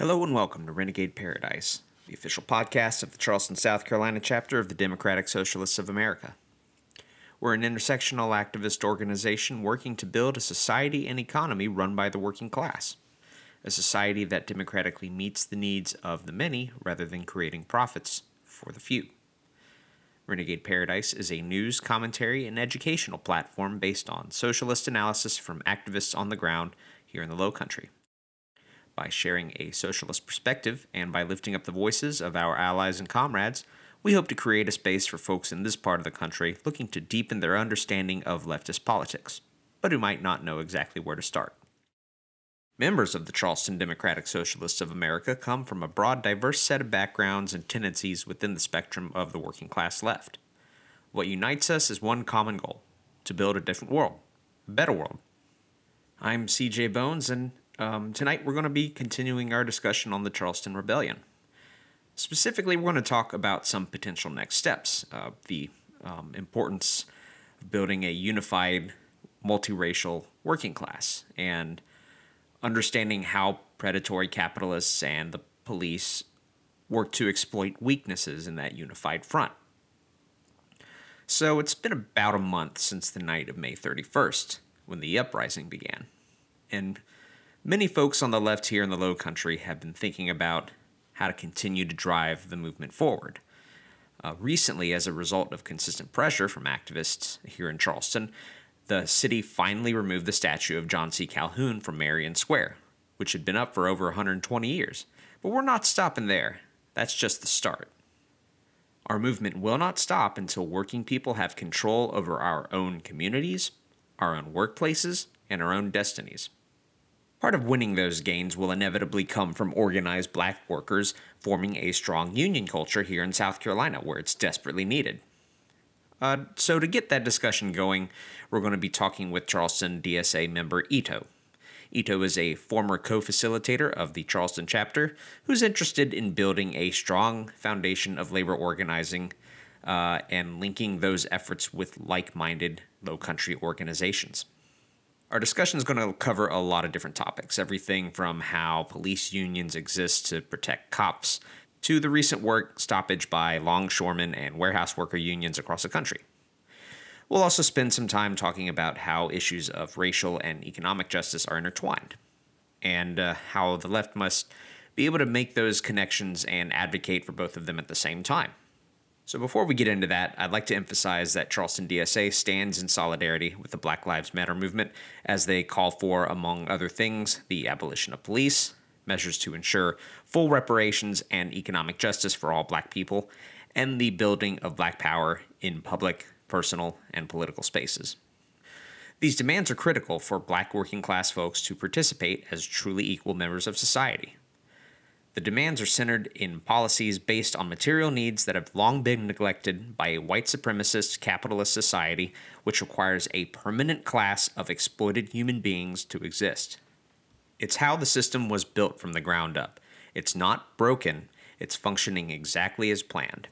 Hello and welcome to Renegade Paradise, the official podcast of the Charleston, South Carolina chapter of the Democratic Socialists of America. We're an intersectional activist organization working to build a society and economy run by the working class, a society that democratically meets the needs of the many rather than creating profits for the few. Renegade Paradise is a news, commentary, and educational platform based on socialist analysis from activists on the ground here in the Low Country by sharing a socialist perspective and by lifting up the voices of our allies and comrades, we hope to create a space for folks in this part of the country looking to deepen their understanding of leftist politics, but who might not know exactly where to start. Members of the Charleston Democratic Socialists of America come from a broad, diverse set of backgrounds and tendencies within the spectrum of the working class left. What unites us is one common goal to build a different world, a better world. I'm CJ Bones, and um, tonight, we're going to be continuing our discussion on the Charleston Rebellion. Specifically, we're going to talk about some potential next steps, uh, the um, importance of building a unified, multiracial working class, and understanding how predatory capitalists and the police work to exploit weaknesses in that unified front. So, it's been about a month since the night of May 31st, when the uprising began. And Many folks on the left here in the Low Country have been thinking about how to continue to drive the movement forward. Uh, recently, as a result of consistent pressure from activists here in Charleston, the city finally removed the statue of John C. Calhoun from Marion Square, which had been up for over 120 years. But we're not stopping there. That's just the start. Our movement will not stop until working people have control over our own communities, our own workplaces, and our own destinies. Part of winning those gains will inevitably come from organized black workers forming a strong union culture here in South Carolina, where it's desperately needed. Uh, so, to get that discussion going, we're going to be talking with Charleston DSA member Ito. Ito is a former co facilitator of the Charleston chapter who's interested in building a strong foundation of labor organizing uh, and linking those efforts with like minded low country organizations. Our discussion is going to cover a lot of different topics everything from how police unions exist to protect cops to the recent work stoppage by longshoremen and warehouse worker unions across the country. We'll also spend some time talking about how issues of racial and economic justice are intertwined, and uh, how the left must be able to make those connections and advocate for both of them at the same time. So, before we get into that, I'd like to emphasize that Charleston DSA stands in solidarity with the Black Lives Matter movement as they call for, among other things, the abolition of police, measures to ensure full reparations and economic justice for all black people, and the building of black power in public, personal, and political spaces. These demands are critical for black working class folks to participate as truly equal members of society. The demands are centered in policies based on material needs that have long been neglected by a white supremacist capitalist society which requires a permanent class of exploited human beings to exist. It's how the system was built from the ground up. It's not broken, it's functioning exactly as planned.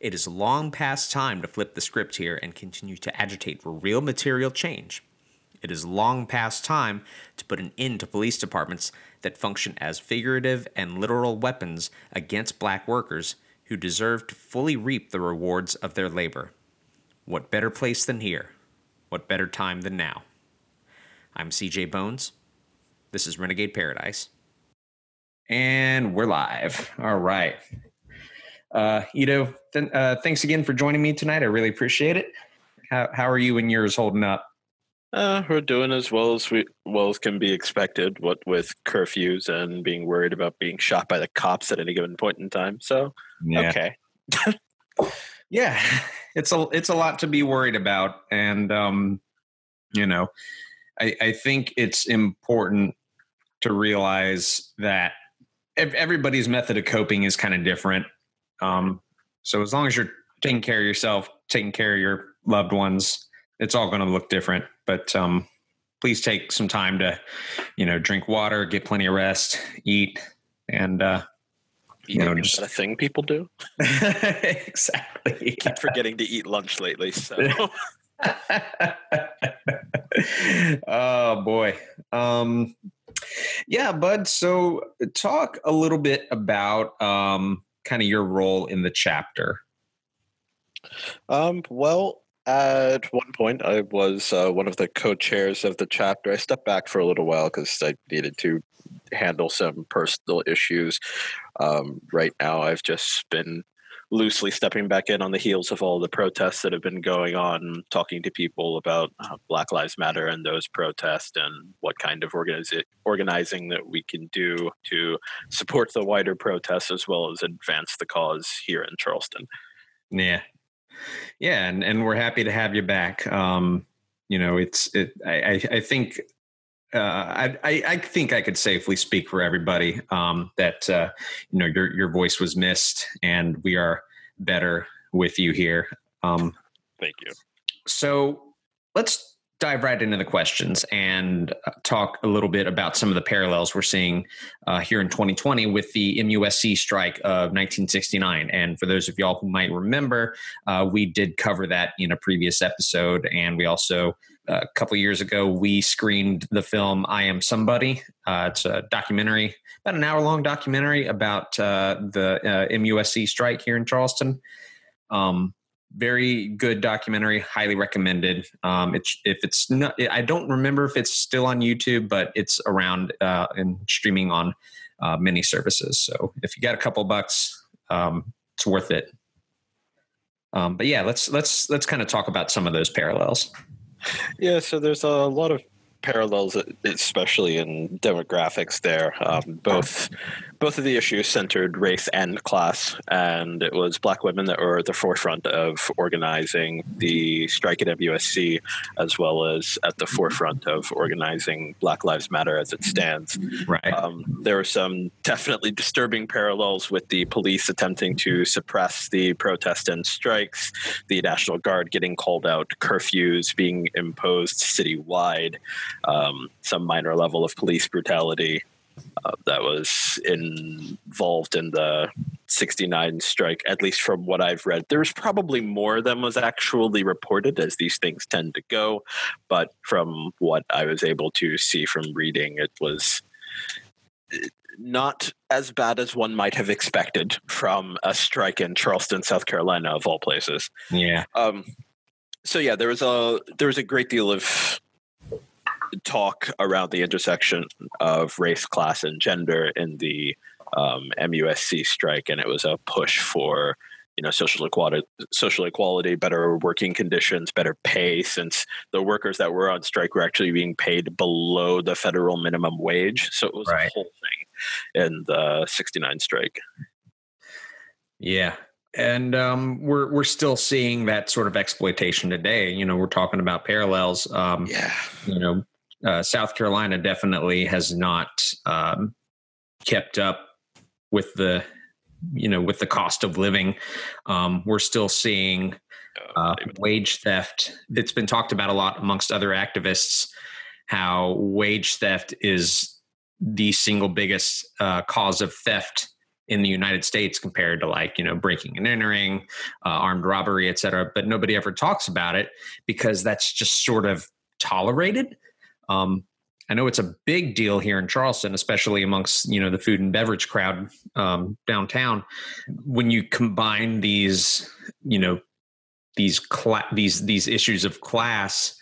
It is long past time to flip the script here and continue to agitate for real material change. It is long past time to put an end to police departments that function as figurative and literal weapons against black workers who deserve to fully reap the rewards of their labor. What better place than here? What better time than now? I'm CJ Bones. This is Renegade Paradise. And we're live. All right. Uh, Ito, th- uh, thanks again for joining me tonight. I really appreciate it. How, how are you and yours holding up? Uh, we're doing as well as we well as can be expected. What with curfews and being worried about being shot by the cops at any given point in time. So yeah. okay. yeah, it's a it's a lot to be worried about, and um, you know, I, I think it's important to realize that everybody's method of coping is kind of different. Um, so as long as you're taking care of yourself, taking care of your loved ones, it's all going to look different. But um, please take some time to, you know, drink water, get plenty of rest, eat, and uh, you know, just a thing people do. exactly. I keep forgetting to eat lunch lately. So. oh boy. Um, Yeah, Bud. So, talk a little bit about um, kind of your role in the chapter. Um, well, at one point, I was uh, one of the co-chairs of the chapter. I stepped back for a little while because I needed to handle some personal issues. Um, right now, I've just been loosely stepping back in on the heels of all the protests that have been going on, talking to people about uh, Black Lives Matter and those protests and what kind of organizi- organizing that we can do to support the wider protests as well as advance the cause here in Charleston. Yeah. Yeah, and, and we're happy to have you back. Um, you know, it's it. I I, I think uh, I, I, think I could safely speak for everybody um, that uh, you know your your voice was missed, and we are better with you here. Um, Thank you. So let's dive right into the questions and uh, talk a little bit about some of the parallels we're seeing uh, here in 2020 with the MUSC strike of 1969. And for those of y'all who might remember, uh, we did cover that in a previous episode, and we also a couple years ago, we screened the film "I Am Somebody." Uh, it's a documentary, about an hour-long documentary about uh, the uh, MUSC strike here in Charleston. Um, very good documentary, highly recommended. Um, it's if it's not, I don't remember if it's still on YouTube, but it's around uh, and streaming on uh, many services. So if you got a couple bucks, um, it's worth it. Um, but yeah, let's let's let's kind of talk about some of those parallels. Yeah, so there's a lot of parallels, especially in demographics. There, um, both both of the issues centered race and class, and it was black women that were at the forefront of organizing the strike at MUSC, as well as at the forefront of organizing Black Lives Matter as it stands. Right. Um, there were some definitely disturbing parallels with the police attempting to suppress the protest and strikes, the National Guard getting called out, curfews being imposed citywide, um, some minor level of police brutality uh, that was involved in the 69 strike, at least from what I've read. There's probably more than was actually reported, as these things tend to go. But from what I was able to see from reading, it was uh, not as bad as one might have expected from a strike in Charleston, South Carolina, of all places. Yeah. Um, so yeah, there was a there was a great deal of talk around the intersection of race, class, and gender in the um, MUSC strike, and it was a push for you know social equality, social equality, better working conditions, better pay. Since the workers that were on strike were actually being paid below the federal minimum wage, so it was right. a whole thing in the '69 strike. Yeah, and um, we're we're still seeing that sort of exploitation today. You know, we're talking about parallels. Um, yeah, you know, uh, South Carolina definitely has not um, kept up with the you know with the cost of living. Um, we're still seeing oh, uh, wage theft. It's been talked about a lot amongst other activists. How wage theft is the single biggest uh, cause of theft in the United States compared to like you know breaking and entering, uh, armed robbery, et cetera. But nobody ever talks about it because that's just sort of tolerated. Um, I know it's a big deal here in Charleston, especially amongst you know the food and beverage crowd um, downtown. When you combine these, you know, these cla- these these issues of class,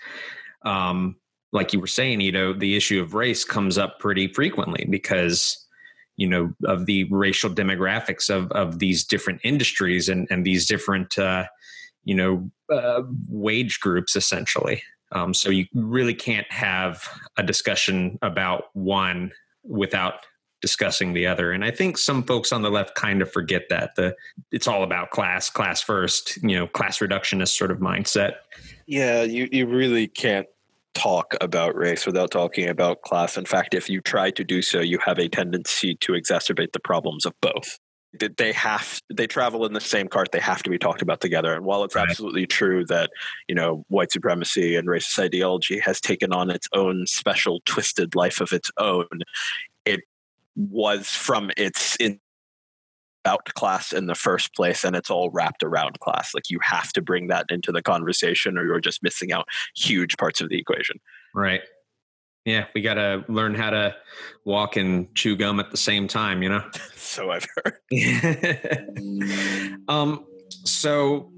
um, like you were saying, you know, the issue of race comes up pretty frequently because you know of the racial demographics of of these different industries and and these different uh, you know uh, wage groups essentially. Um, so you really can't have a discussion about one without discussing the other. And I think some folks on the left kind of forget that the it's all about class, class first, you know, class reductionist sort of mindset. Yeah, you, you really can't talk about race without talking about class. In fact, if you try to do so, you have a tendency to exacerbate the problems of both they have they travel in the same cart they have to be talked about together. And while it's right. absolutely true that you know white supremacy and racist ideology has taken on its own special twisted life of its own it was from its in about class in the first place and it's all wrapped around class. Like you have to bring that into the conversation or you're just missing out huge parts of the equation. Right Yeah, we got to learn how to walk and chew gum at the same time, you know? so I've heard. um, so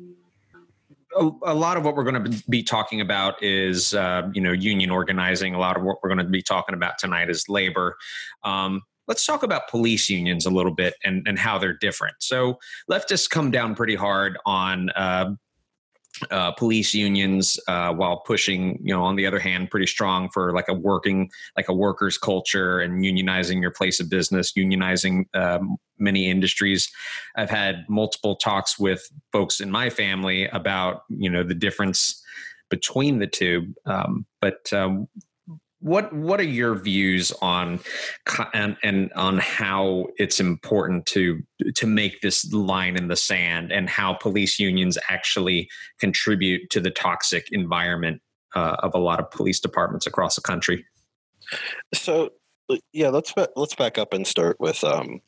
a, a, lot of what we're going to be talking about is, uh, you know, union organizing. A lot of what we're going to be talking about tonight is labor. Um, let's talk about police unions a little bit and, and how they're different. So leftists come down pretty hard on uh, uh, police unions uh, while pushing, you know, on the other hand, pretty strong for like a working, like a workers' culture and unionizing your place of business, unionizing um, many industries. I've had multiple talks with folks in my family about, you know, the difference between the two. Um, but um, what what are your views on and, and on how it's important to to make this line in the sand and how police unions actually contribute to the toxic environment uh, of a lot of police departments across the country? So yeah let's let's back up and start with um,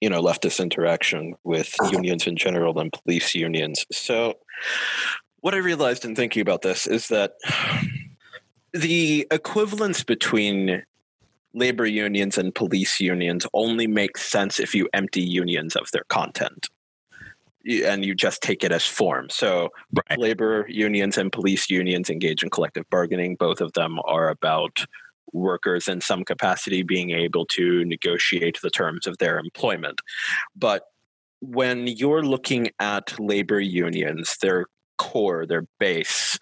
you know leftist interaction with unions in general and police unions. So what i realized in thinking about this is that the equivalence between labor unions and police unions only makes sense if you empty unions of their content and you just take it as form. So, right. labor unions and police unions engage in collective bargaining. Both of them are about workers in some capacity being able to negotiate the terms of their employment. But when you're looking at labor unions, their core, their base,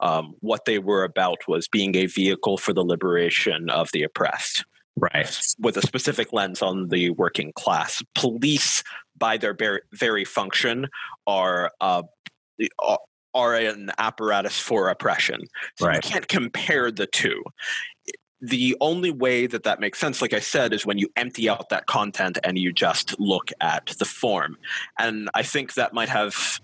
um, what they were about was being a vehicle for the liberation of the oppressed. Right. With a specific lens on the working class. Police, by their very function, are uh, are an apparatus for oppression. So right. you can't compare the two. The only way that that makes sense, like I said, is when you empty out that content and you just look at the form. And I think that might have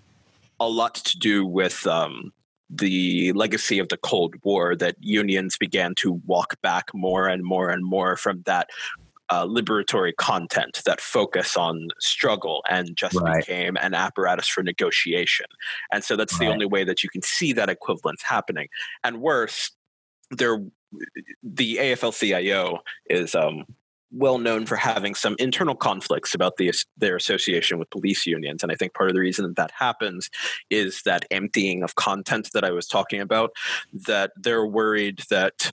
a lot to do with um, the legacy of the Cold War that unions began to walk back more and more and more from that uh, liberatory content that focus on struggle and just right. became an apparatus for negotiation. And so that's right. the only way that you can see that equivalence happening. And worse, there the AFL-CIO is um, well known for having some internal conflicts about the, their association with police unions. And I think part of the reason that that happens is that emptying of content that I was talking about, that they're worried that,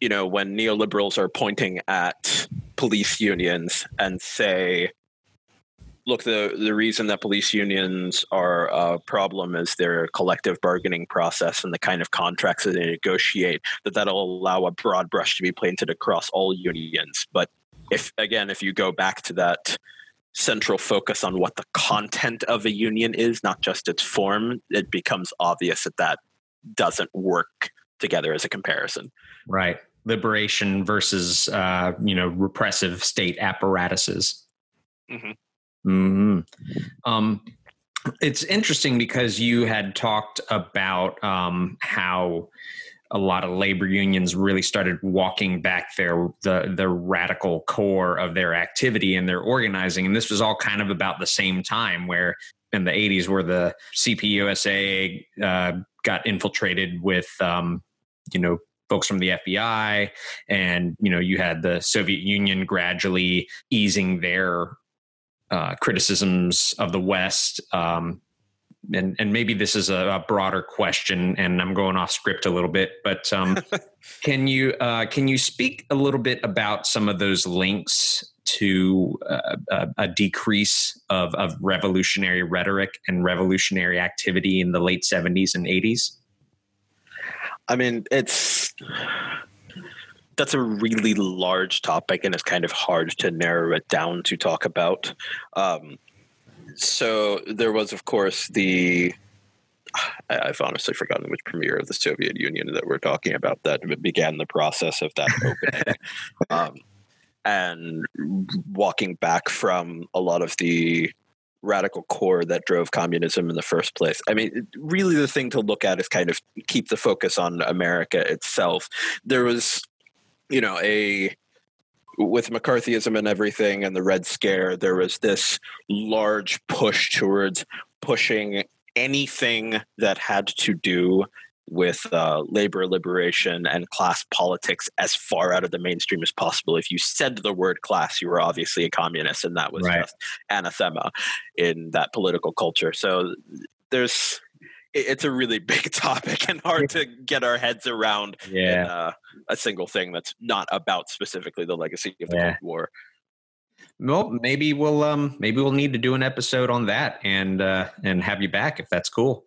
you know, when neoliberals are pointing at police unions and say, look, the the reason that police unions are a problem is their collective bargaining process and the kind of contracts that they negotiate. That that'll allow a broad brush to be painted across all unions. But if again, if you go back to that central focus on what the content of a union is, not just its form, it becomes obvious that that doesn't work together as a comparison. Right. Liberation versus, uh, you know, repressive state apparatuses. Mm-hmm. Hmm. Um, it's interesting because you had talked about um, how a lot of labor unions really started walking back their the the radical core of their activity and their organizing, and this was all kind of about the same time where in the 80s where the CPUSA uh, got infiltrated with um, you know folks from the FBI and you know you had the Soviet Union gradually easing their uh, criticisms of the West. Um, and, and maybe this is a, a, broader question, and I'm going off script a little bit, but um, can you uh, can you speak a little bit about some of those links to uh, a, a, decrease of, of revolutionary rhetoric and revolutionary activity in the late 70s and 80s? I mean, it's that's a really large topic and it's kind of hard to narrow it down to talk about. Um, so there was, of course, the I've honestly forgotten which premier of the Soviet Union that we're talking about that began the process of that opening. um, and walking back from a lot of the radical core that drove communism in the first place. I mean, really, the thing to look at is kind of keep the focus on America itself. There was you know a with McCarthyism and everything and the Red Scare, there was this large push towards pushing anything that had to do with uh, labor liberation and class politics as far out of the mainstream as possible. If you said the word class, you were obviously a communist, and that was right. just anathema in that political culture. So there's it's a really big topic and hard to get our heads around yeah. in uh, a single thing that's not about specifically the legacy of the yeah. Cold War. Well, maybe we'll um maybe we'll need to do an episode on that and uh and have you back if that's cool.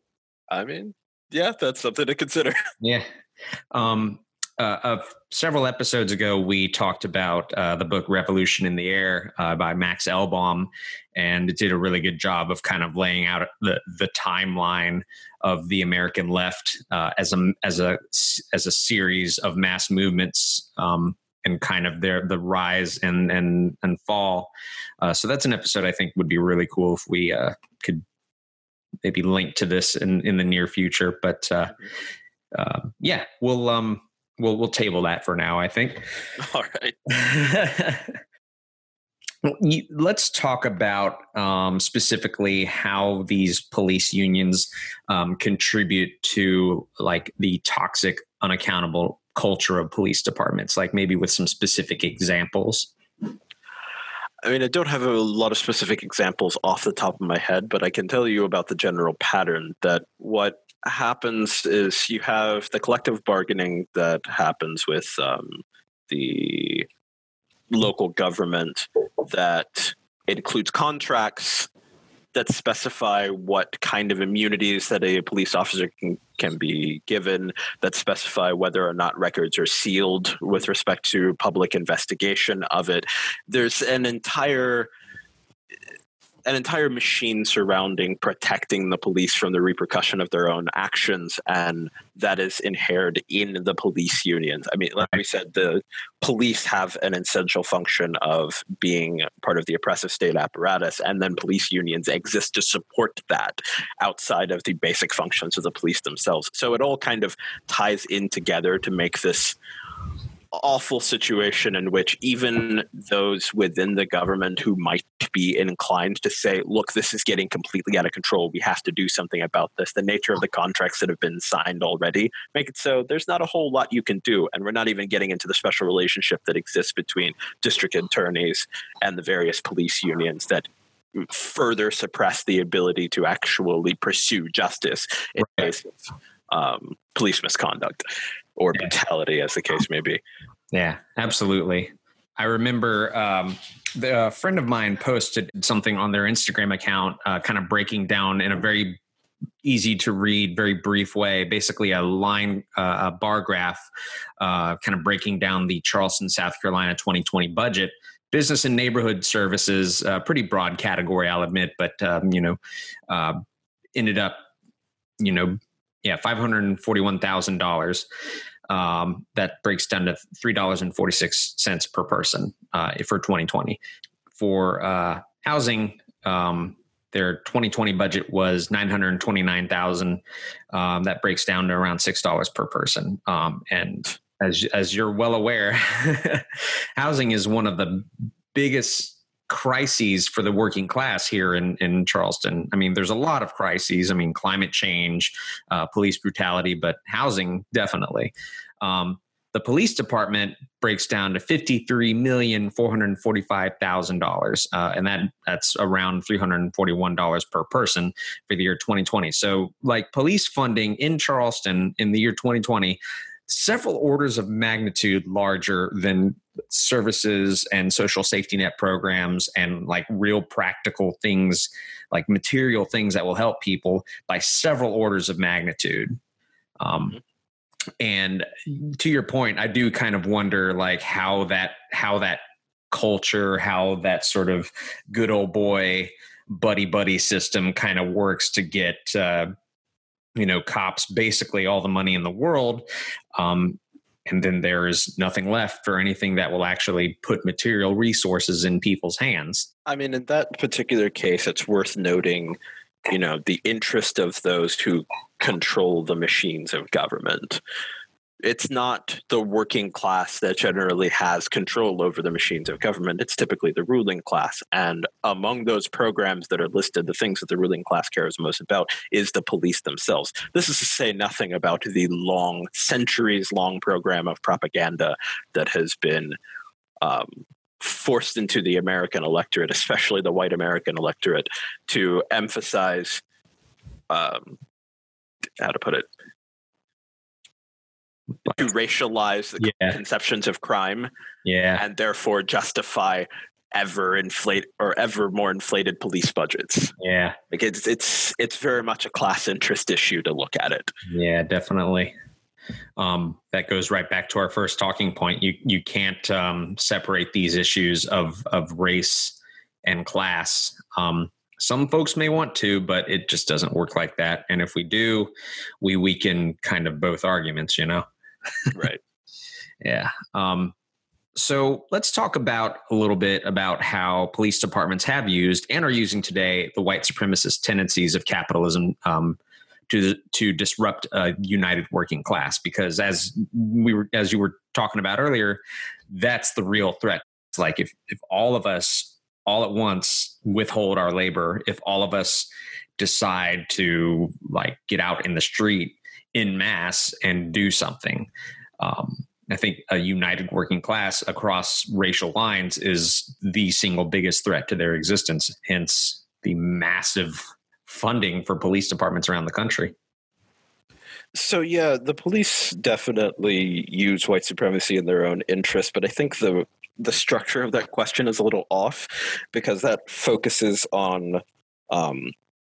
I mean, yeah, that's something to consider. Yeah. Um uh, of several episodes ago, we talked about uh, the book Revolution in the Air uh, by Max Elbaum, and it did a really good job of kind of laying out the the timeline of the American left uh, as a as a as a series of mass movements um, and kind of their the rise and and and fall. Uh, so that's an episode I think would be really cool if we uh, could maybe link to this in in the near future. But yeah, we'll um we'll we'll table that for now. I think. All right. Let's talk about um, specifically how these police unions um, contribute to like the toxic, unaccountable culture of police departments, like maybe with some specific examples? I mean, I don't have a lot of specific examples off the top of my head, but I can tell you about the general pattern that what happens is you have the collective bargaining that happens with um, the local government that includes contracts that specify what kind of immunities that a police officer can, can be given, that specify whether or not records are sealed with respect to public investigation of it. There's an entire an entire machine surrounding protecting the police from the repercussion of their own actions, and that is inherent in the police unions. I mean, like we said, the police have an essential function of being part of the oppressive state apparatus, and then police unions exist to support that outside of the basic functions of the police themselves. So it all kind of ties in together to make this awful situation in which even those within the government who might be inclined to say, look, this is getting completely out of control. We have to do something about this. The nature of the contracts that have been signed already make it so there's not a whole lot you can do. And we're not even getting into the special relationship that exists between district attorneys and the various police unions that further suppress the ability to actually pursue justice in right. case of um, police misconduct or yeah. brutality, as the case may be. Yeah, absolutely. I remember um, the, a friend of mine posted something on their Instagram account, uh, kind of breaking down in a very easy to read, very brief way, basically a line, uh, a bar graph, uh, kind of breaking down the Charleston, South Carolina 2020 budget. Business and neighborhood services, uh, pretty broad category, I'll admit, but um, you know, uh, ended up, you know, yeah, five hundred and forty-one thousand dollars um, that breaks down to three dollars and forty six cents per person uh, for 2020. For uh, housing, um, their 2020 budget was 929,000. Um, that breaks down to around six dollars per person. Um, and as as you're well aware, housing is one of the biggest crises for the working class here in, in Charleston. I mean, there's a lot of crises. I mean, climate change, uh, police brutality, but housing definitely. Um, the police department breaks down to fifty-three million four hundred forty-five thousand uh, dollars, and that that's around three hundred forty-one dollars per person for the year 2020. So, like police funding in Charleston in the year 2020 several orders of magnitude larger than services and social safety net programs and like real practical things like material things that will help people by several orders of magnitude um, mm-hmm. and to your point i do kind of wonder like how that how that culture how that sort of good old boy buddy buddy system kind of works to get uh, you know cops basically all the money in the world um, and then there's nothing left for anything that will actually put material resources in people's hands. I mean in that particular case it's worth noting you know the interest of those who control the machines of government it's not the working class that generally has control over the machines of government. It's typically the ruling class. And among those programs that are listed, the things that the ruling class cares most about is the police themselves. This is to say nothing about the long, centuries long program of propaganda that has been um, forced into the American electorate, especially the white American electorate, to emphasize um, how to put it to racialize the yeah. conceptions of crime yeah. and therefore justify ever inflate or ever more inflated police budgets. Yeah. Like it's it's it's very much a class interest issue to look at it. Yeah definitely. Um, that goes right back to our first talking point. You you can't um, separate these issues of of race and class. Um, some folks may want to but it just doesn't work like that. And if we do we weaken kind of both arguments you know right. Yeah. Um, so let's talk about a little bit about how police departments have used and are using today the white supremacist tendencies of capitalism um, to to disrupt a united working class. Because as we were, as you were talking about earlier, that's the real threat. It's like if if all of us all at once withhold our labor, if all of us decide to like get out in the street in mass and do something. Um, I think a united working class across racial lines is the single biggest threat to their existence, hence the massive funding for police departments around the country. So yeah, the police definitely use white supremacy in their own interest, but I think the the structure of that question is a little off because that focuses on um,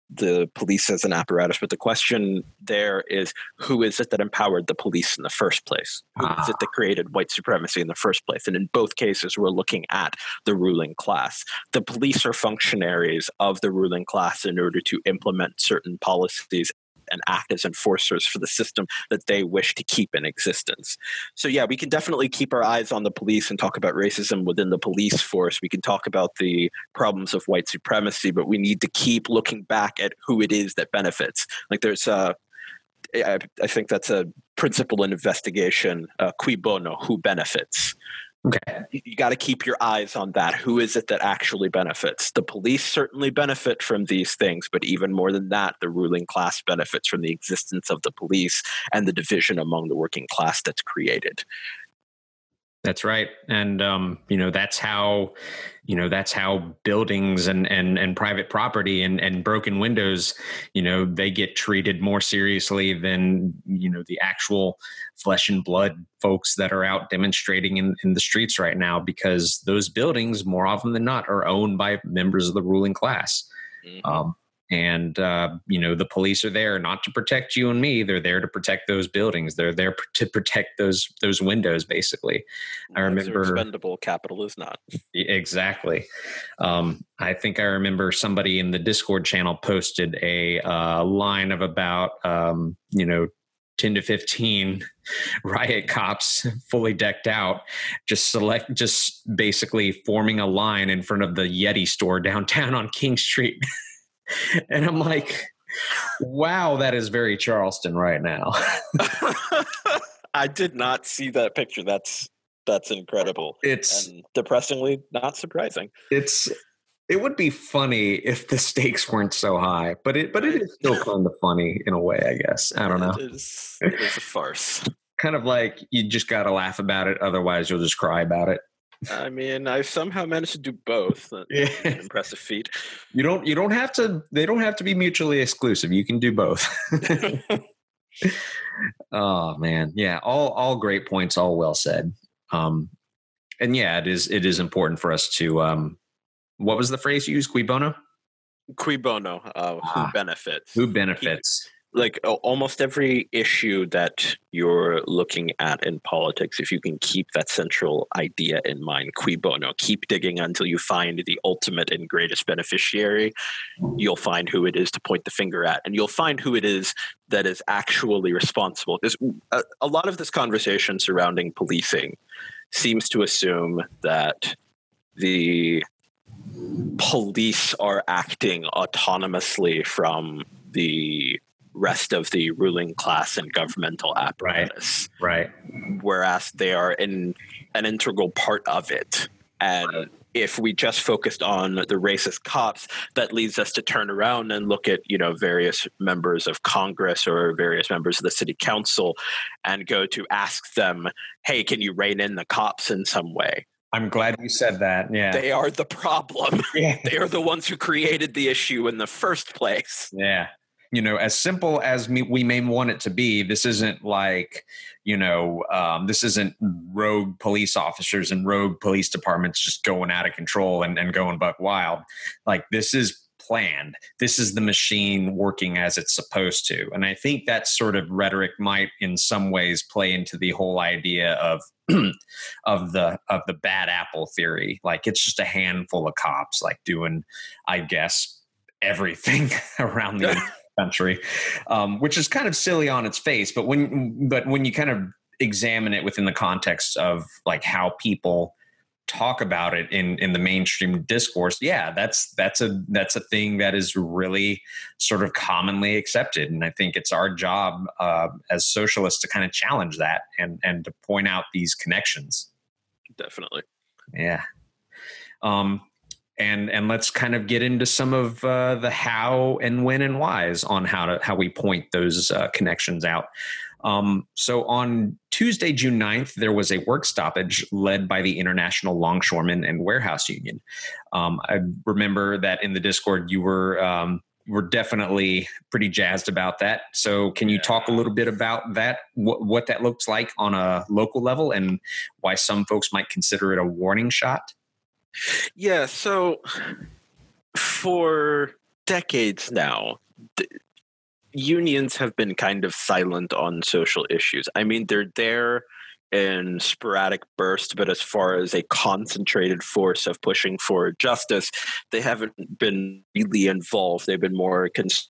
the police as an apparatus, but the question there is who is it that empowered the police in the first place? Who ah. is it that ah. created white supremacy in the first place? And in both cases, we're looking at the ruling class. The police are functionaries of the ruling class in order to implement certain policies and act as enforcers for the system that they wish to keep in existence. So, yeah, we can definitely keep our eyes on the police and talk about racism within the police force. We can talk about the problems of white supremacy, but we need to keep looking back at who it is that benefits. Like, there's a I, I think that's a principle in investigation, uh, cui bono, who benefits. Okay. You got to keep your eyes on that. Who is it that actually benefits? The police certainly benefit from these things, but even more than that, the ruling class benefits from the existence of the police and the division among the working class that's created. That's right, and um, you know that's how you know that's how buildings and and and private property and and broken windows, you know, they get treated more seriously than you know the actual flesh and blood folks that are out demonstrating in, in the streets right now because those buildings more often than not are owned by members of the ruling class. Mm-hmm. Um, and uh, you know the police are there not to protect you and me they're there to protect those buildings they're there to protect those those windows basically. I remember expendable capital is not. Exactly. Um, i think i remember somebody in the discord channel posted a uh, line of about um, you know 10 to 15 riot cops fully decked out just select just basically forming a line in front of the yeti store downtown on king street and I'm like, wow, that is very Charleston right now. I did not see that picture. That's that's incredible. It's and depressingly not surprising. It's it would be funny if the stakes weren't so high, but it but it is still kind of funny in a way, I guess. I don't know. It is, it is a farce. kind of like you just got to laugh about it, otherwise you'll just cry about it. I mean, I somehow managed to do both. Yeah. impressive feat. You don't. You don't have to. They don't have to be mutually exclusive. You can do both. oh man, yeah. All all great points. All well said. Um, and yeah, it is. It is important for us to. Um, what was the phrase you used? Cui bono. Cui bono. Uh, ah, who benefits? Who benefits? Like almost every issue that you're looking at in politics, if you can keep that central idea in mind, cui bono, keep digging until you find the ultimate and greatest beneficiary, you'll find who it is to point the finger at, and you'll find who it is that is actually responsible. Because a, a lot of this conversation surrounding policing seems to assume that the police are acting autonomously from the rest of the ruling class and governmental apparatus. Right. Right. Whereas they are in an integral part of it. And if we just focused on the racist cops, that leads us to turn around and look at, you know, various members of Congress or various members of the city council and go to ask them, hey, can you rein in the cops in some way? I'm glad you said that. Yeah. They are the problem. Yeah. they are the ones who created the issue in the first place. Yeah. You know, as simple as we may want it to be, this isn't like, you know, um, this isn't rogue police officers and rogue police departments just going out of control and, and going buck wild. Like, this is planned. This is the machine working as it's supposed to. And I think that sort of rhetoric might in some ways play into the whole idea of of the of the bad apple theory. Like it's just a handful of cops like doing I guess everything around the country. Um, which is kind of silly on its face, but when but when you kind of examine it within the context of like how people talk about it in in the mainstream discourse yeah that's that's a that's a thing that is really sort of commonly accepted. And i think it's our job uh, as socialists to kind of challenge that and and to point out these connections. Definitely. Yeah. Um and and let's kind of get into some of uh, the how and when and whys on how to how we point those uh, connections out um, so on Tuesday, June 9th, there was a work stoppage led by the International Longshoremen and Warehouse Union. Um, I remember that in the Discord, you were um, were definitely pretty jazzed about that. So, can you talk a little bit about that? What, what that looks like on a local level, and why some folks might consider it a warning shot? Yeah. So, for decades now, unions have been kind of silent on social issues. I mean, they're there in sporadic bursts, but as far as a concentrated force of pushing for justice, they haven't been really involved. They've been more concerned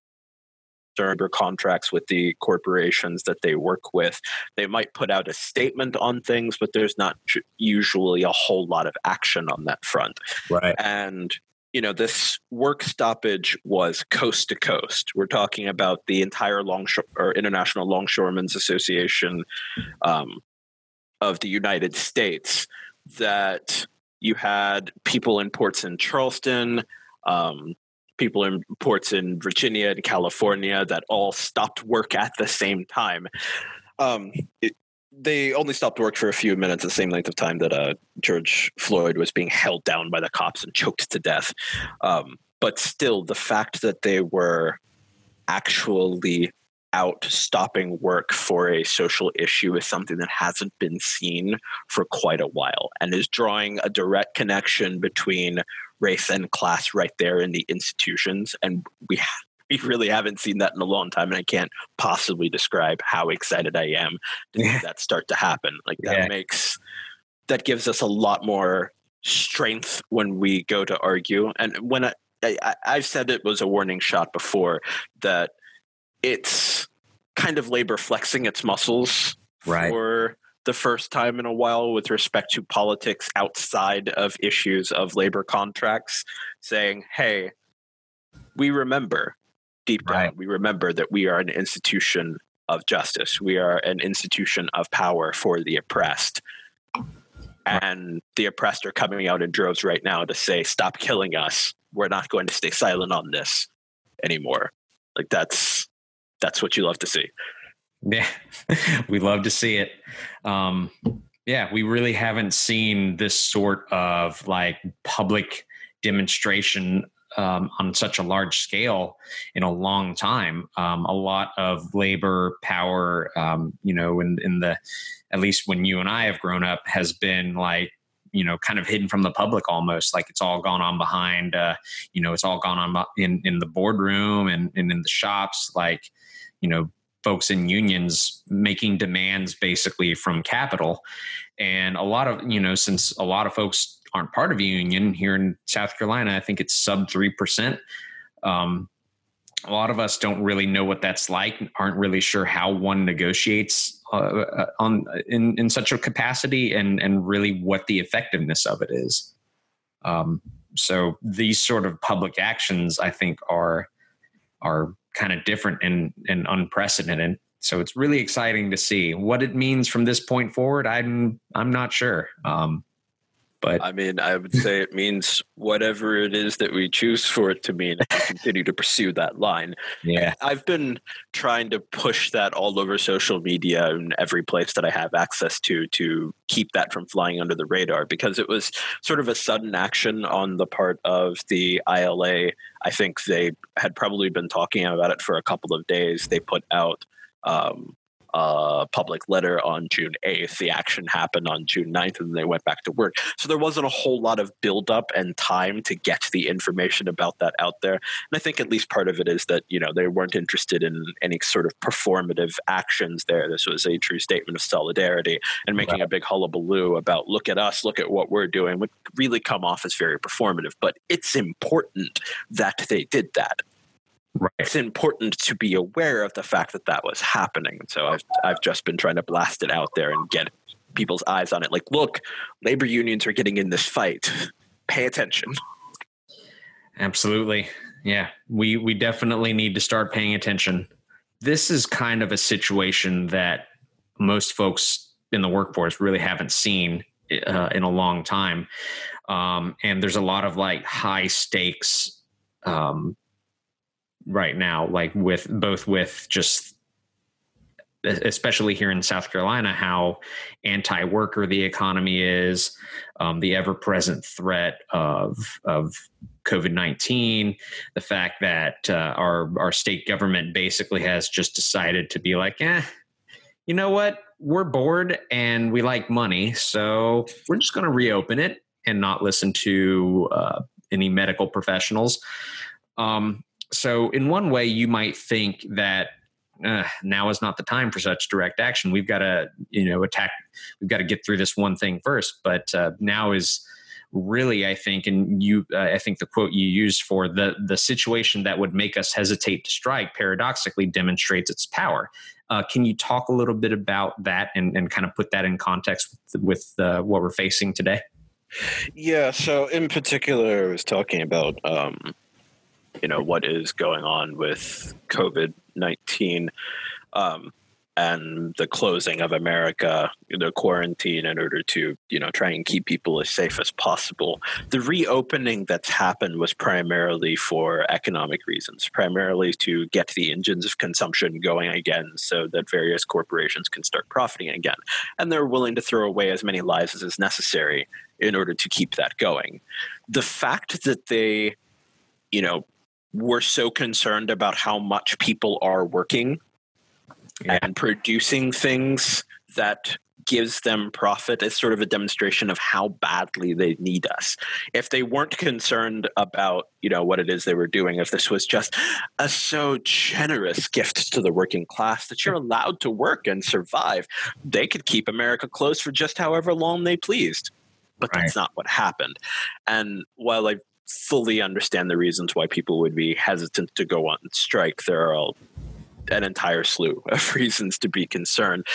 or contracts with the corporations that they work with. They might put out a statement on things, but there's not usually a whole lot of action on that front. Right. And you know this work stoppage was coast to coast we're talking about the entire longshore or international longshoremen's association um, of the united states that you had people in ports in charleston um, people in ports in virginia and california that all stopped work at the same time um, it, they only stopped work for a few minutes, the same length of time that uh, George Floyd was being held down by the cops and choked to death. Um, but still, the fact that they were actually out stopping work for a social issue is something that hasn't been seen for quite a while and is drawing a direct connection between race and class right there in the institutions. And we we really haven't seen that in a long time, and I can't possibly describe how excited I am to see that start to happen. Like that yeah. makes that gives us a lot more strength when we go to argue. And when I, I I've said it was a warning shot before that it's kind of labor flexing its muscles right. for the first time in a while with respect to politics outside of issues of labor contracts, saying, hey, we remember deep down right. we remember that we are an institution of justice. We are an institution of power for the oppressed. And the oppressed are coming out in droves right now to say stop killing us. We're not going to stay silent on this anymore. Like that's that's what you love to see yeah. We love to see it. Um yeah we really haven't seen this sort of like public demonstration um, on such a large scale in a long time. Um, a lot of labor power, um, you know, in, in the at least when you and I have grown up, has been like you know kind of hidden from the public almost. Like it's all gone on behind uh, you know it's all gone on in in the boardroom and, and in the shops. Like you know folks in unions making demands basically from capital and a lot of you know since a lot of folks aren't part of a union here in South Carolina. I think it's sub three percent. Um, a lot of us don't really know what that's like, aren't really sure how one negotiates uh, uh, on in in such a capacity, and and really what the effectiveness of it is. Um, so these sort of public actions, I think, are are kind of different and and unprecedented. So it's really exciting to see what it means from this point forward. I'm I'm not sure. Um, but I mean, I would say it means whatever it is that we choose for it to mean. And continue to pursue that line. Yeah, I've been trying to push that all over social media and every place that I have access to to keep that from flying under the radar because it was sort of a sudden action on the part of the ILA. I think they had probably been talking about it for a couple of days. They put out um, a public letter on June 8th. The action happened on June 9th, and then they went back to work. So there wasn't a whole lot of buildup and time to get the information about that out there. And I think at least part of it is that, you know, they weren't interested in any sort of performative actions there. This was a true statement of solidarity and making right. a big hullabaloo about look at us, look at what we're doing would really come off as very performative. But it's important that they did that. Right. It's important to be aware of the fact that that was happening. So I've I've just been trying to blast it out there and get people's eyes on it. Like, look, labor unions are getting in this fight. Pay attention. Absolutely. Yeah. We we definitely need to start paying attention. This is kind of a situation that most folks in the workforce really haven't seen uh, in a long time. Um, and there's a lot of like high stakes um, right now, like with both with just especially here in South Carolina, how anti-worker the economy is, um, the ever-present threat of of COVID nineteen, the fact that uh, our our state government basically has just decided to be like, eh, you know what, we're bored and we like money, so we're just going to reopen it and not listen to uh, any medical professionals. Um, so, in one way, you might think that uh, now is not the time for such direct action. We've got to, you know, attack. We've got to get through this one thing first. But uh, now is really, I think, and you, uh, I think the quote you used for the the situation that would make us hesitate to strike paradoxically demonstrates its power. Uh, can you talk a little bit about that and, and kind of put that in context with, with uh, what we're facing today? Yeah. So, in particular, I was talking about. Um, you know what is going on with COVID nineteen, um, and the closing of America, the quarantine in order to you know try and keep people as safe as possible. The reopening that's happened was primarily for economic reasons, primarily to get the engines of consumption going again, so that various corporations can start profiting again, and they're willing to throw away as many lives as is necessary in order to keep that going. The fact that they you know we're so concerned about how much people are working yeah. and producing things that gives them profit is sort of a demonstration of how badly they need us. If they weren't concerned about, you know, what it is they were doing, if this was just a so generous gift to the working class that you're allowed to work and survive, they could keep America closed for just however long they pleased. But right. that's not what happened. And while I fully understand the reasons why people would be hesitant to go on strike. There are an entire slew of reasons to be concerned.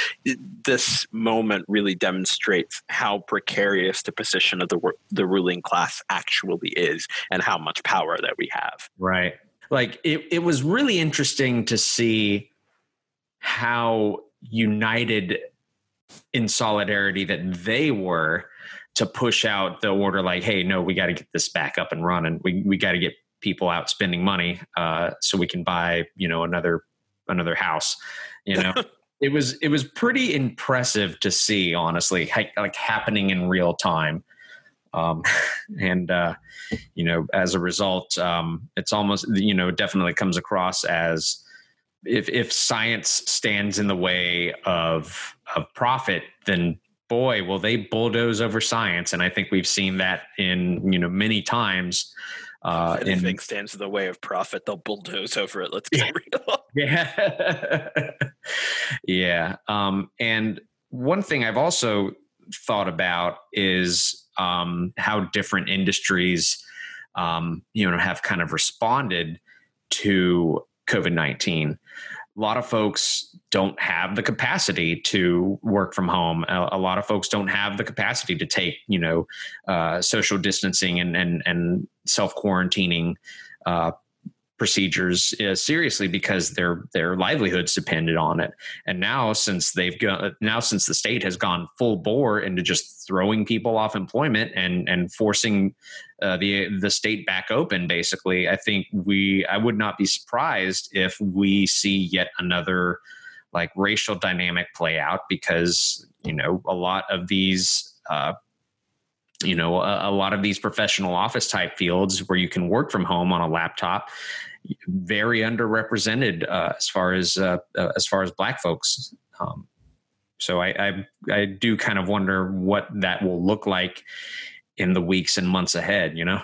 This moment really demonstrates how precarious the position of the the ruling class actually is, and how much power that we have. Right. Like it. It was really interesting to see how united in solidarity that they were to push out the order like, hey, no, we got to get this back up and running. We we got to get people out spending money uh, so we can buy you know another another house. You know, it was it was pretty impressive to see, honestly, like happening in real time. Um, and uh, you know, as a result, um, it's almost you know definitely comes across as if if science stands in the way of of profit, then boy, will they bulldoze over science. And I think we've seen that in, you know, many times. Uh, if anything in, stands in the way of profit, they'll bulldoze over it. Let's get real. yeah. yeah. Um, and one thing I've also thought about is um, how different industries, um, you know, have kind of responded to COVID 19 a lot of folks don't have the capacity to work from home. A, a lot of folks don't have the capacity to take, you know, uh, social distancing and and and self quarantining uh, procedures uh, seriously because their their livelihoods depended on it. And now since they've got now since the state has gone full bore into just throwing people off employment and and forcing uh, the the state back open, basically, I think we I would not be surprised if we see yet another like racial dynamic play out because you know a lot of these uh, you know a, a, lot of these professional office type fields where you can work from home on a laptop very underrepresented uh, as far as uh, uh, as far as black folks. Um, so I, I, I do kind of wonder what that will look like in the weeks and months ahead you know?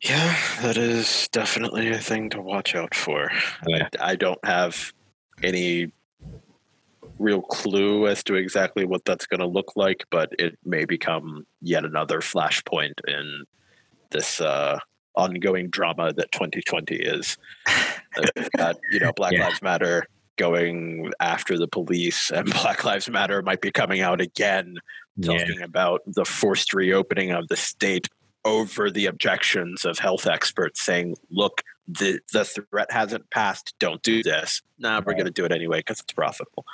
Yeah that is definitely a thing to watch out for. Yeah. I, I don't have any real clue as to exactly what that's going to look like, but it may become yet another flashpoint in this uh, ongoing drama that 2020 is. that you know, Black yeah. Lives Matter going after the police, and Black Lives Matter might be coming out again, talking yeah. about the forced reopening of the state over the objections of health experts saying, look, the, the threat hasn't passed. Don't do this. Nah, we're going to do it anyway because it's profitable.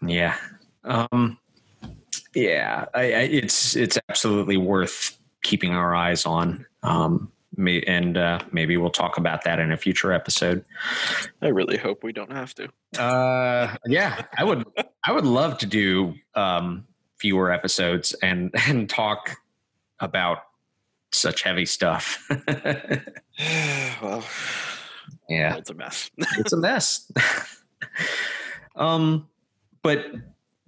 Yeah. Um, yeah, I, I, it's it's absolutely worth keeping our eyes on. Um, may, and uh, maybe we'll talk about that in a future episode. I really hope we don't have to. Uh, yeah, I would. I would love to do um, fewer episodes and and talk about such heavy stuff. well, yeah, it's a mess. it's a mess. um, but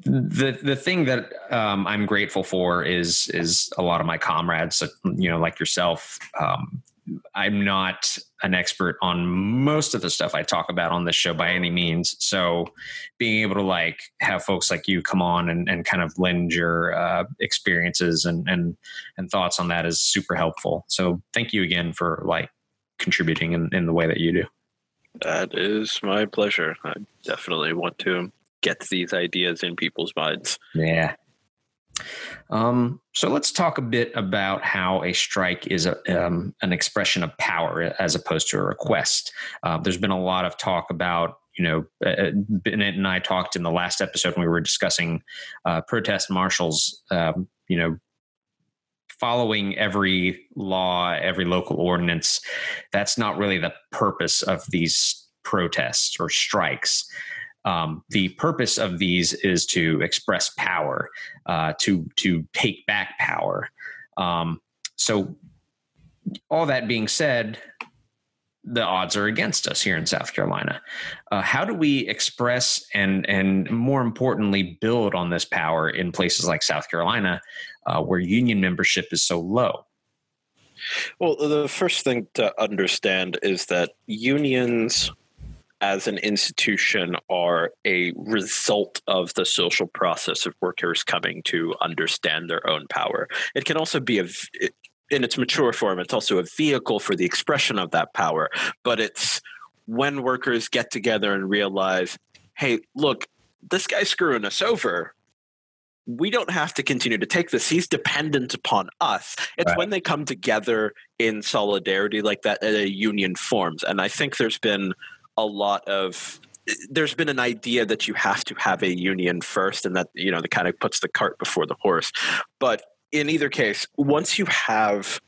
the the thing that um, I'm grateful for is is a lot of my comrades, you know, like yourself, um, I'm not an expert on most of the stuff I talk about on this show by any means. So being able to like have folks like you come on and, and kind of lend your uh, experiences and, and, and thoughts on that is super helpful. So thank you again for like contributing in, in the way that you do. That is my pleasure. I definitely want to get these ideas in people's minds. Yeah. Um, so let's talk a bit about how a strike is a, um, an expression of power as opposed to a request. Uh, there's been a lot of talk about you know, uh, uh, Bennett and I talked in the last episode when we were discussing uh, protest marshals. Um, you know, following every law, every local ordinance. That's not really the purpose of these protests or strikes. Um, the purpose of these is to express power, uh, to to take back power. Um, so, all that being said, the odds are against us here in South Carolina. Uh, how do we express and and more importantly build on this power in places like South Carolina, uh, where union membership is so low? Well, the first thing to understand is that unions as an institution are a result of the social process of workers coming to understand their own power. It can also be a in its mature form, it's also a vehicle for the expression of that power. But it's when workers get together and realize, hey, look, this guy's screwing us over. We don't have to continue to take this. He's dependent upon us. It's right. when they come together in solidarity like that that a union forms. And I think there's been a lot of there's been an idea that you have to have a union first and that you know that kind of puts the cart before the horse. But in either case once you have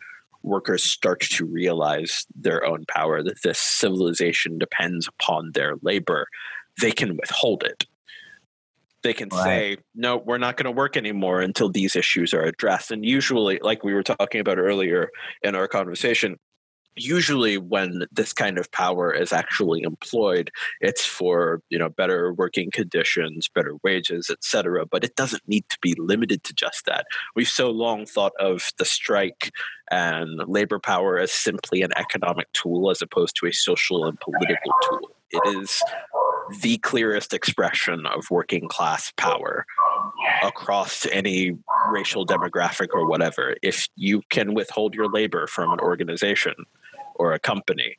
workers start to realize their own power that this civilization depends upon their labor they can withhold it. They can right. say no we're not going to work anymore until these issues are addressed. And usually like we were talking about earlier in our conversation usually when this kind of power is actually employed it's for you know better working conditions better wages etc but it doesn't need to be limited to just that. We've so long thought of the strike and labor power as simply an economic tool as opposed to a social and political tool. It is the clearest expression of working class power across any racial demographic or whatever. If you can withhold your labor from an organization or a company,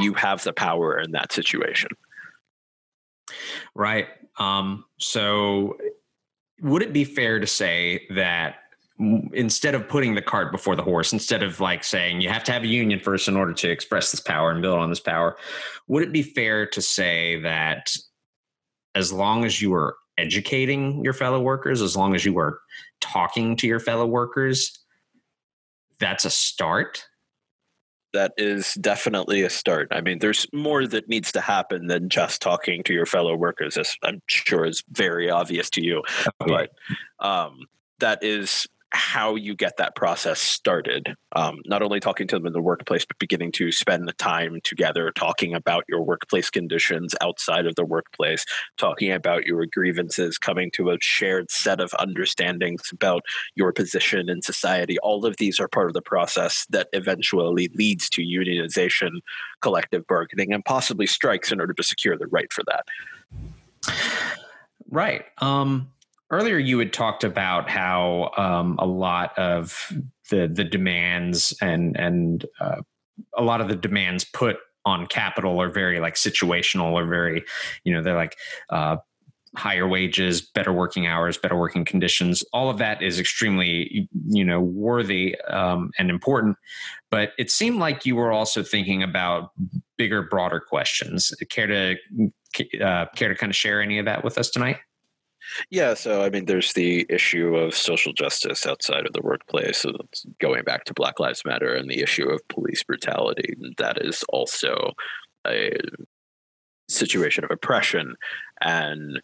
you have the power in that situation. Right. Um, so, would it be fair to say that instead of putting the cart before the horse, instead of like saying you have to have a union first in order to express this power and build on this power, would it be fair to say that as long as you are educating your fellow workers, as long as you are talking to your fellow workers, that's a start? That is definitely a start. I mean, there's more that needs to happen than just talking to your fellow workers, as I'm sure is very obvious to you. But um, that is how you get that process started. Um, not only talking to them in the workplace, but beginning to spend the time together talking about your workplace conditions outside of the workplace, talking about your grievances, coming to a shared set of understandings about your position in society. All of these are part of the process that eventually leads to unionization, collective bargaining, and possibly strikes in order to secure the right for that. Right. Um, earlier you had talked about how um, a lot of the the demands and and uh, a lot of the demands put on capital are very like situational or very you know they're like uh, higher wages better working hours better working conditions. All of that is extremely you know worthy um, and important. But it seemed like you were also thinking about bigger broader questions. Care to uh, care to kind of share any of that with us tonight yeah, so I mean, there's the issue of social justice outside of the workplace, so going back to Black Lives Matter and the issue of police brutality. That is also a situation of oppression. And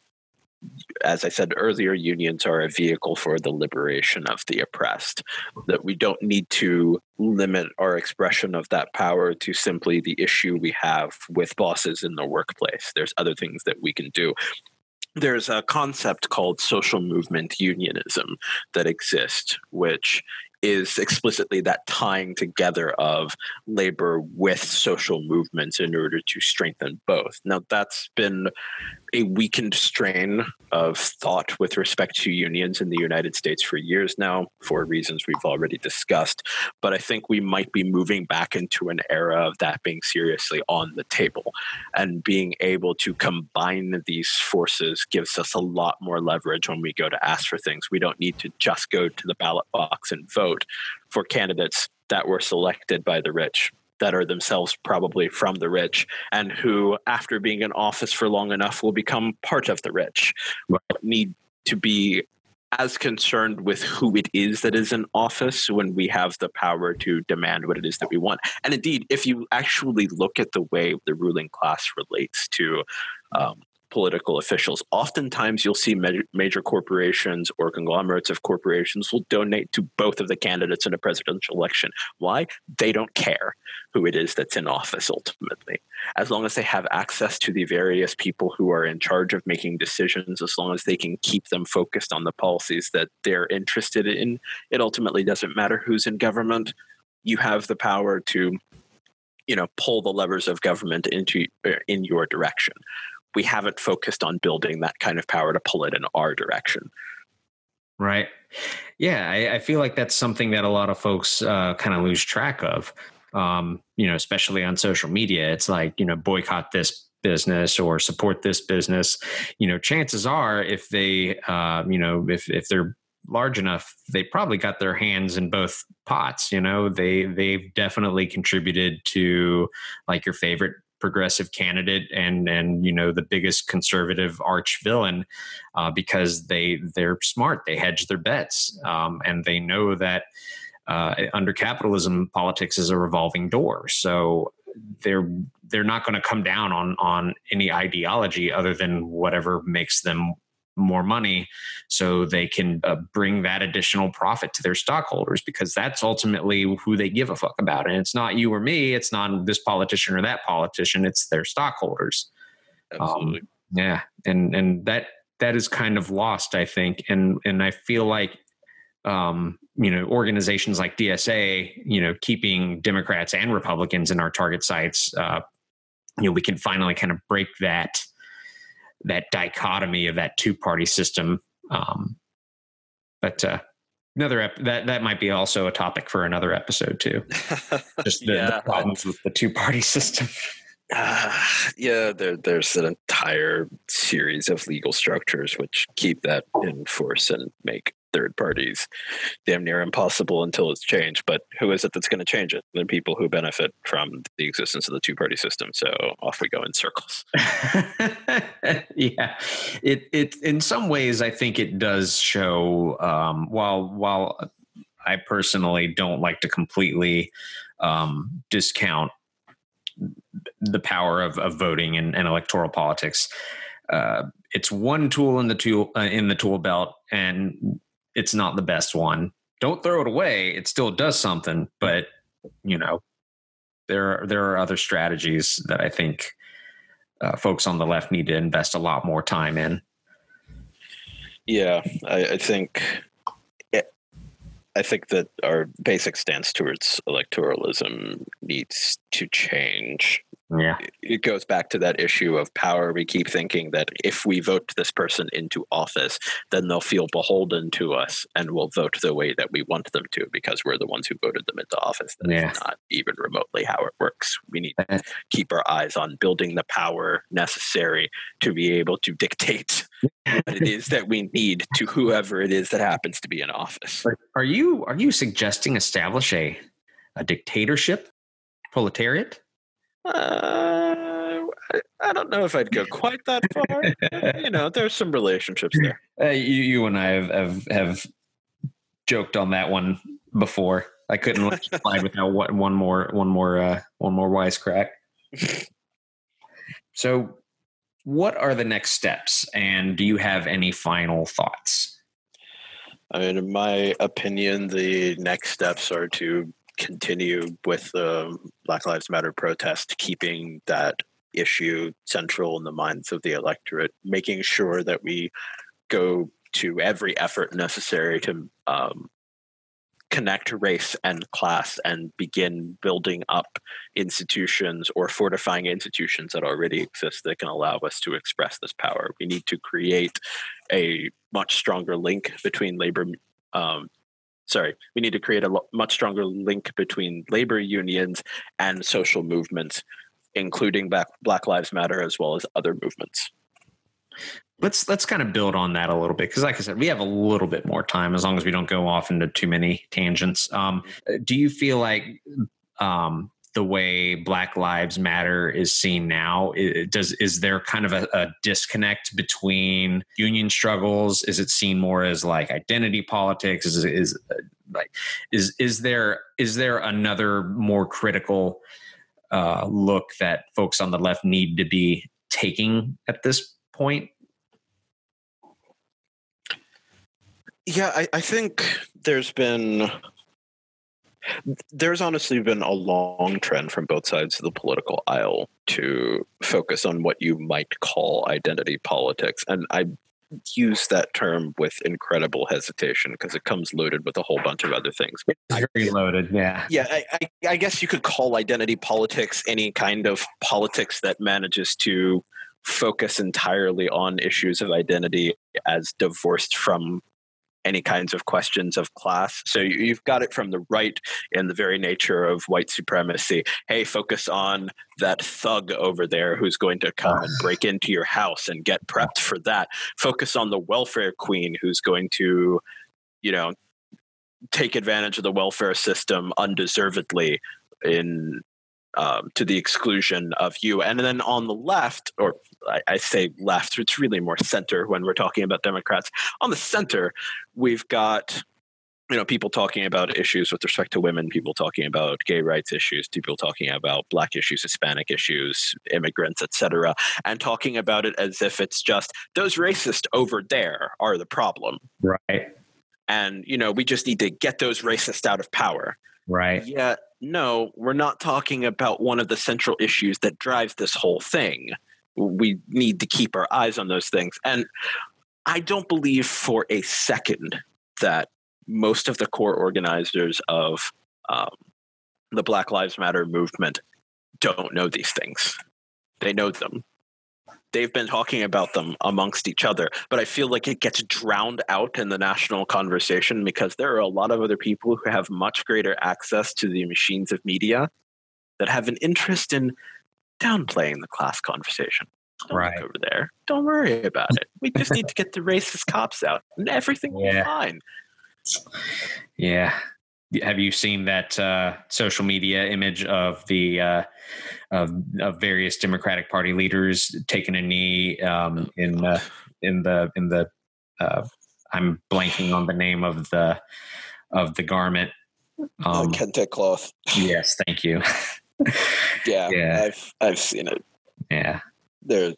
as I said earlier, unions are a vehicle for the liberation of the oppressed. That we don't need to limit our expression of that power to simply the issue we have with bosses in the workplace. There's other things that we can do there's a concept called social movement unionism that exists, which is explicitly that tying together of labor with social movements in order to strengthen both. Now, that's been a weakened strain of thought with respect to unions in the United States for years now, for reasons we've already discussed. But I think we might be moving back into an era of that being seriously on the table. And being able to combine these forces gives us a lot more leverage when we go to ask for things. We don't need to just go to the ballot box and vote for candidates that were selected by the rich that are themselves probably from the rich and who, after being in office for long enough, will become part of the rich. Right. Need to be as concerned with who it is that is in office when we have the power to demand what it is that we want. And indeed, if you actually look at the way the ruling class relates to um, political officials. Oftentimes, you'll see major, major corporations or conglomerates of corporations will donate to both of the candidates in a presidential election. Why? They don't care who it is that's in office ultimately. As long as they have access to the various people who are in charge of making decisions, as long as they can keep them focused on the policies that they're interested in, it ultimately doesn't matter who's in government. You have the power to you know pull the levers of government into uh, in your direction we haven't focused on building that kind of power to pull it in our direction. Right. Yeah, I, I feel like that's something that a lot of folks uh, kind of lose track of. Um, you know, especially on social media, it's like you know boycott this business or support this business. You know, chances are if they, uh, you know, if if they're large enough, they probably got their hands in both pots. You know, they they've definitely contributed to like your favorite progressive candidate and and you know the biggest conservative arch villain uh, because they they're smart they hedge their bets um, and they know that uh, under capitalism politics is a revolving door. So they're they're not going to come down on on any ideology other than whatever makes them more money so they can uh, bring that additional profit to their stockholders because that's ultimately who they give a fuck about. And it's not you or me it's not this politician or that politician it's their stockholders. Absolutely. um, yeah and and that that is kind of lost i think. And and i feel like um, you know organizations like dsa you know keeping democrats and republicans in our target sights uh, you know we can finally kind of break that that dichotomy of that two party system. Um, but uh, another ep- that that might be also a topic for another episode too. Just the, yeah, the problems with the two party system. Uh, yeah, there, there's an entire series of legal structures which keep that in force and make third parties damn near impossible until it's changed. But who is it that's going to change it? The people who benefit from the existence of the two party system. So off we go in circles. yeah, it it in some ways I think it does show. Um, while while I personally don't like to completely um, discount the power of, of voting and, and electoral politics. Uh, it's one tool in the tool uh, in the tool belt, and it's not the best one. Don't throw it away; it still does something, but you know there are, there are other strategies that I think uh, folks on the left need to invest a lot more time in. Yeah, I, I think I think that our basic stance towards electoralism needs to change. Yeah. It goes back to that issue of power. We keep thinking that if we vote this person into office, then they'll feel beholden to us and will vote the way that we want them to because we're the ones who voted them into office. That's yeah. not even remotely how it works. We need to keep our eyes on building the power necessary to be able to dictate what it is that we need to whoever it is that happens to be in office. Are you are you suggesting establish a a dictatorship, proletariat? Uh, I, don't know if I'd go quite that far. you know, there's some relationships there. Uh, you, you and I have, have have joked on that one before. I couldn't let you slide without one, one more one more uh, one more wisecrack. so, what are the next steps, and do you have any final thoughts? I mean, in my opinion, the next steps are to continue with the Black Lives Matter protest, keeping that issue central in the minds of the electorate, making sure that we go to every effort necessary to um, connect race and class and begin building up institutions or fortifying institutions that already exist that can allow us to express this power. We need to create a much stronger link between labor um, sorry, we need to create a lo- much stronger link between labor unions and social movements, including Black, Black Lives Matter as well as other movements. Let's let's kind of build on that a little bit because, like I said, we have a little bit more time as long as we don't go off into too many tangents. Um, do you feel like um, the way Black Lives Matter is seen now? does is there kind of a, a, disconnect between union struggles? Is it seen more as like identity politics? Is is uh, like is is there is there another more critical uh, look that folks on the left need to be taking at this point? Yeah, I, I think there's been there's honestly been a long trend from both sides of the political aisle to focus on what you might call identity politics. And I use that term with incredible hesitation because it comes loaded with a whole bunch of other things. Very loaded, yeah. Yeah, I, I, I guess you could call identity politics any kind of politics that manages to focus entirely on issues of identity as divorced from any kinds of questions of class. So you've got it from the right in the very nature of white supremacy. Hey, focus on that thug over there who's going to come and break into your house and get prepped for that. Focus on the welfare queen who's going to, you know, take advantage of the welfare system undeservedly in um, to the exclusion of you. And then on the left, or I, I, say left, it's really more center when we're talking about Democrats. On the center, we've got you know people talking about issues with respect to women, people talking about gay rights issues, people talking about black issues, Hispanic issues, immigrants, etc., and talking about it as if it's just those racists over there are the problem. Right. And you know, we just need to get those racists out of power. Right. Yeah, no, we're not talking about one of the central issues that drives this whole thing. We need to keep our eyes on those things. And I don't believe for a second that most of the core organizers of um, the Black Lives Matter movement don't know these things. They know them they've been talking about them amongst each other, but I feel like it gets drowned out in the national conversation because there are a lot of other people who have much greater access to the machines of media that have an interest in downplaying the class conversation. Don't right. over there. Don't worry about it. We just need to get the racist cops out and everything will yeah. be fine. Yeah. Have you seen that uh, social media image of the uh, of, of, various Democratic Party leaders taking a knee um, in uh, in the in the uh, I'm blanking on the name of the of the garment. Um, kente cloth. yes, thank you. yeah, yeah, I've I've seen it. Yeah, there.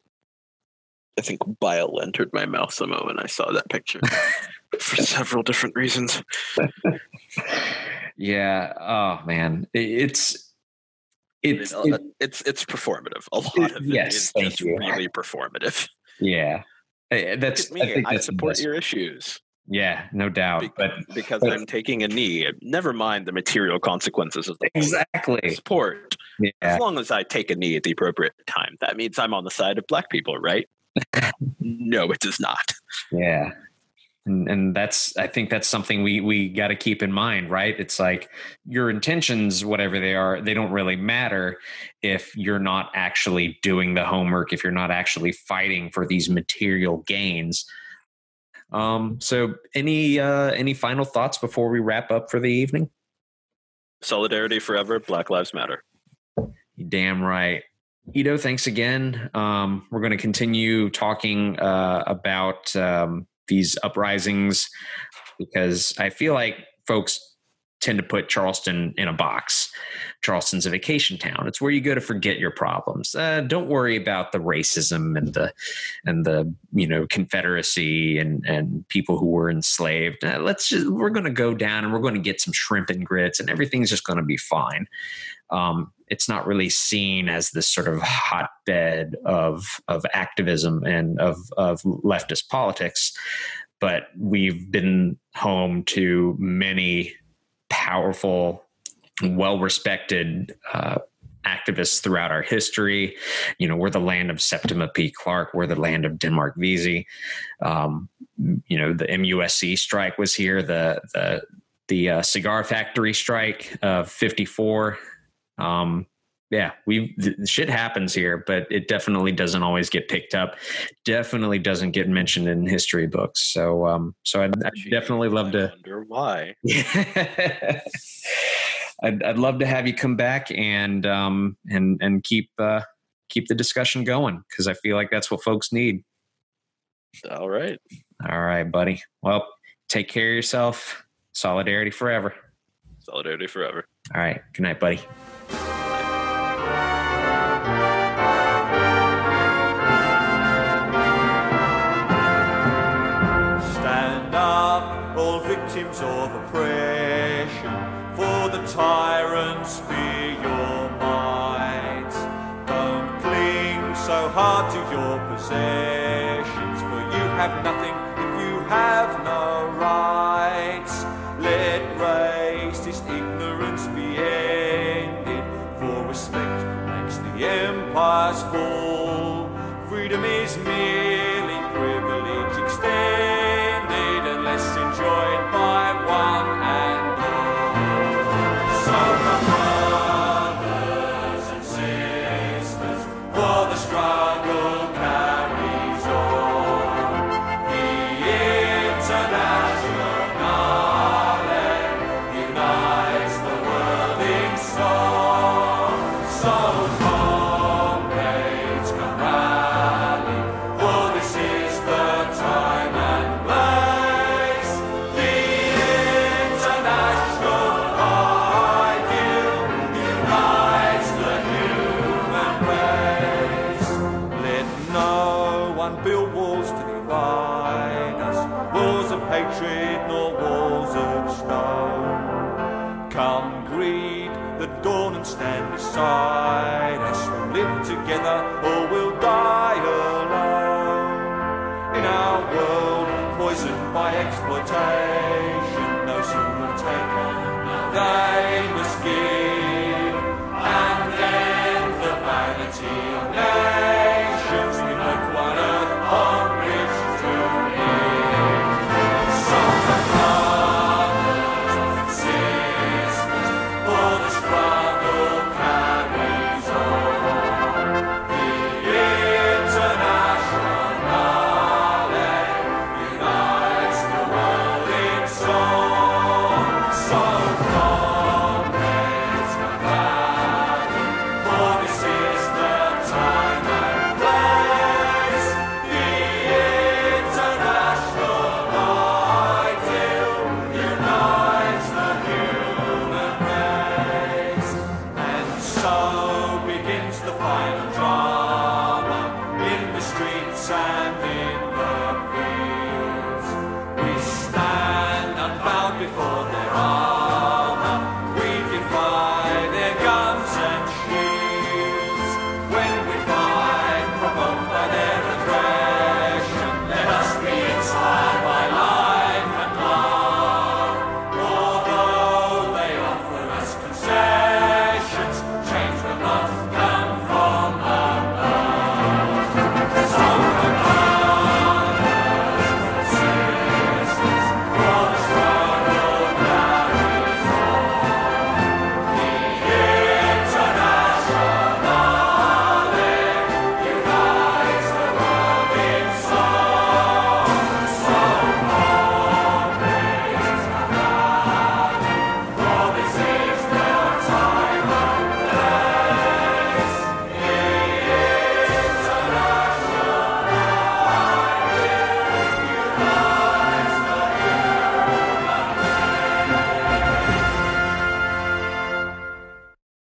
I think bile entered my mouth the moment I saw that picture for several different reasons. yeah. Oh man, it's it's uh, it, it's it's performative. A lot of it yes, is just you. really performative. Yeah, that's me. I, I support your issues. Yeah, no doubt. Be- but because but, I'm taking a knee, never mind the material consequences of the exactly support. Yeah. As long as I take a knee at the appropriate time, that means I'm on the side of black people, right? no, it does not. Yeah. And, and that's I think that's something we we got to keep in mind, right? It's like your intentions, whatever they are, they don't really matter if you're not actually doing the homework, if you're not actually fighting for these material gains um, so, any uh, any final thoughts before we wrap up for the evening? Solidarity forever. Black Lives Matter. damn right. Ido, thanks again. Um, we're going to continue talking uh, about um, these uprisings because I feel like folks tend to put Charleston in a box. Charleston's a vacation town. It's where you go to forget your problems. Uh, don't worry about the racism and the and the you know Confederacy and and people who were enslaved. Uh, let's just we're going to go down and we're going to get some shrimp and grits and everything's just going to be fine. Um, it's not really seen as this sort of hotbed of of activism and of of leftist politics, but we've been home to many powerful, well respected uh, activists throughout our history. You know, we're the land of Septima P. Clark. We're the land of Denmark Vesey. Um, you know, the MUSC strike was here. The the the uh, cigar factory strike of '54. Um, yeah, we shit happens here, but it definitely doesn't always get picked up. Definitely doesn't get mentioned in history books. So, um, so I'd, I'd definitely love to. Wonder why? I'd, I'd love to have you come back and um and and keep uh, keep the discussion going because I feel like that's what folks need. All right. All right, buddy. Well, take care of yourself. Solidarity forever. Solidarity forever. All right. Good night, buddy. Stand up, all victims of oppression, for the tyrants be your might. Don't cling so hard to your possessions, for you have nothing if you have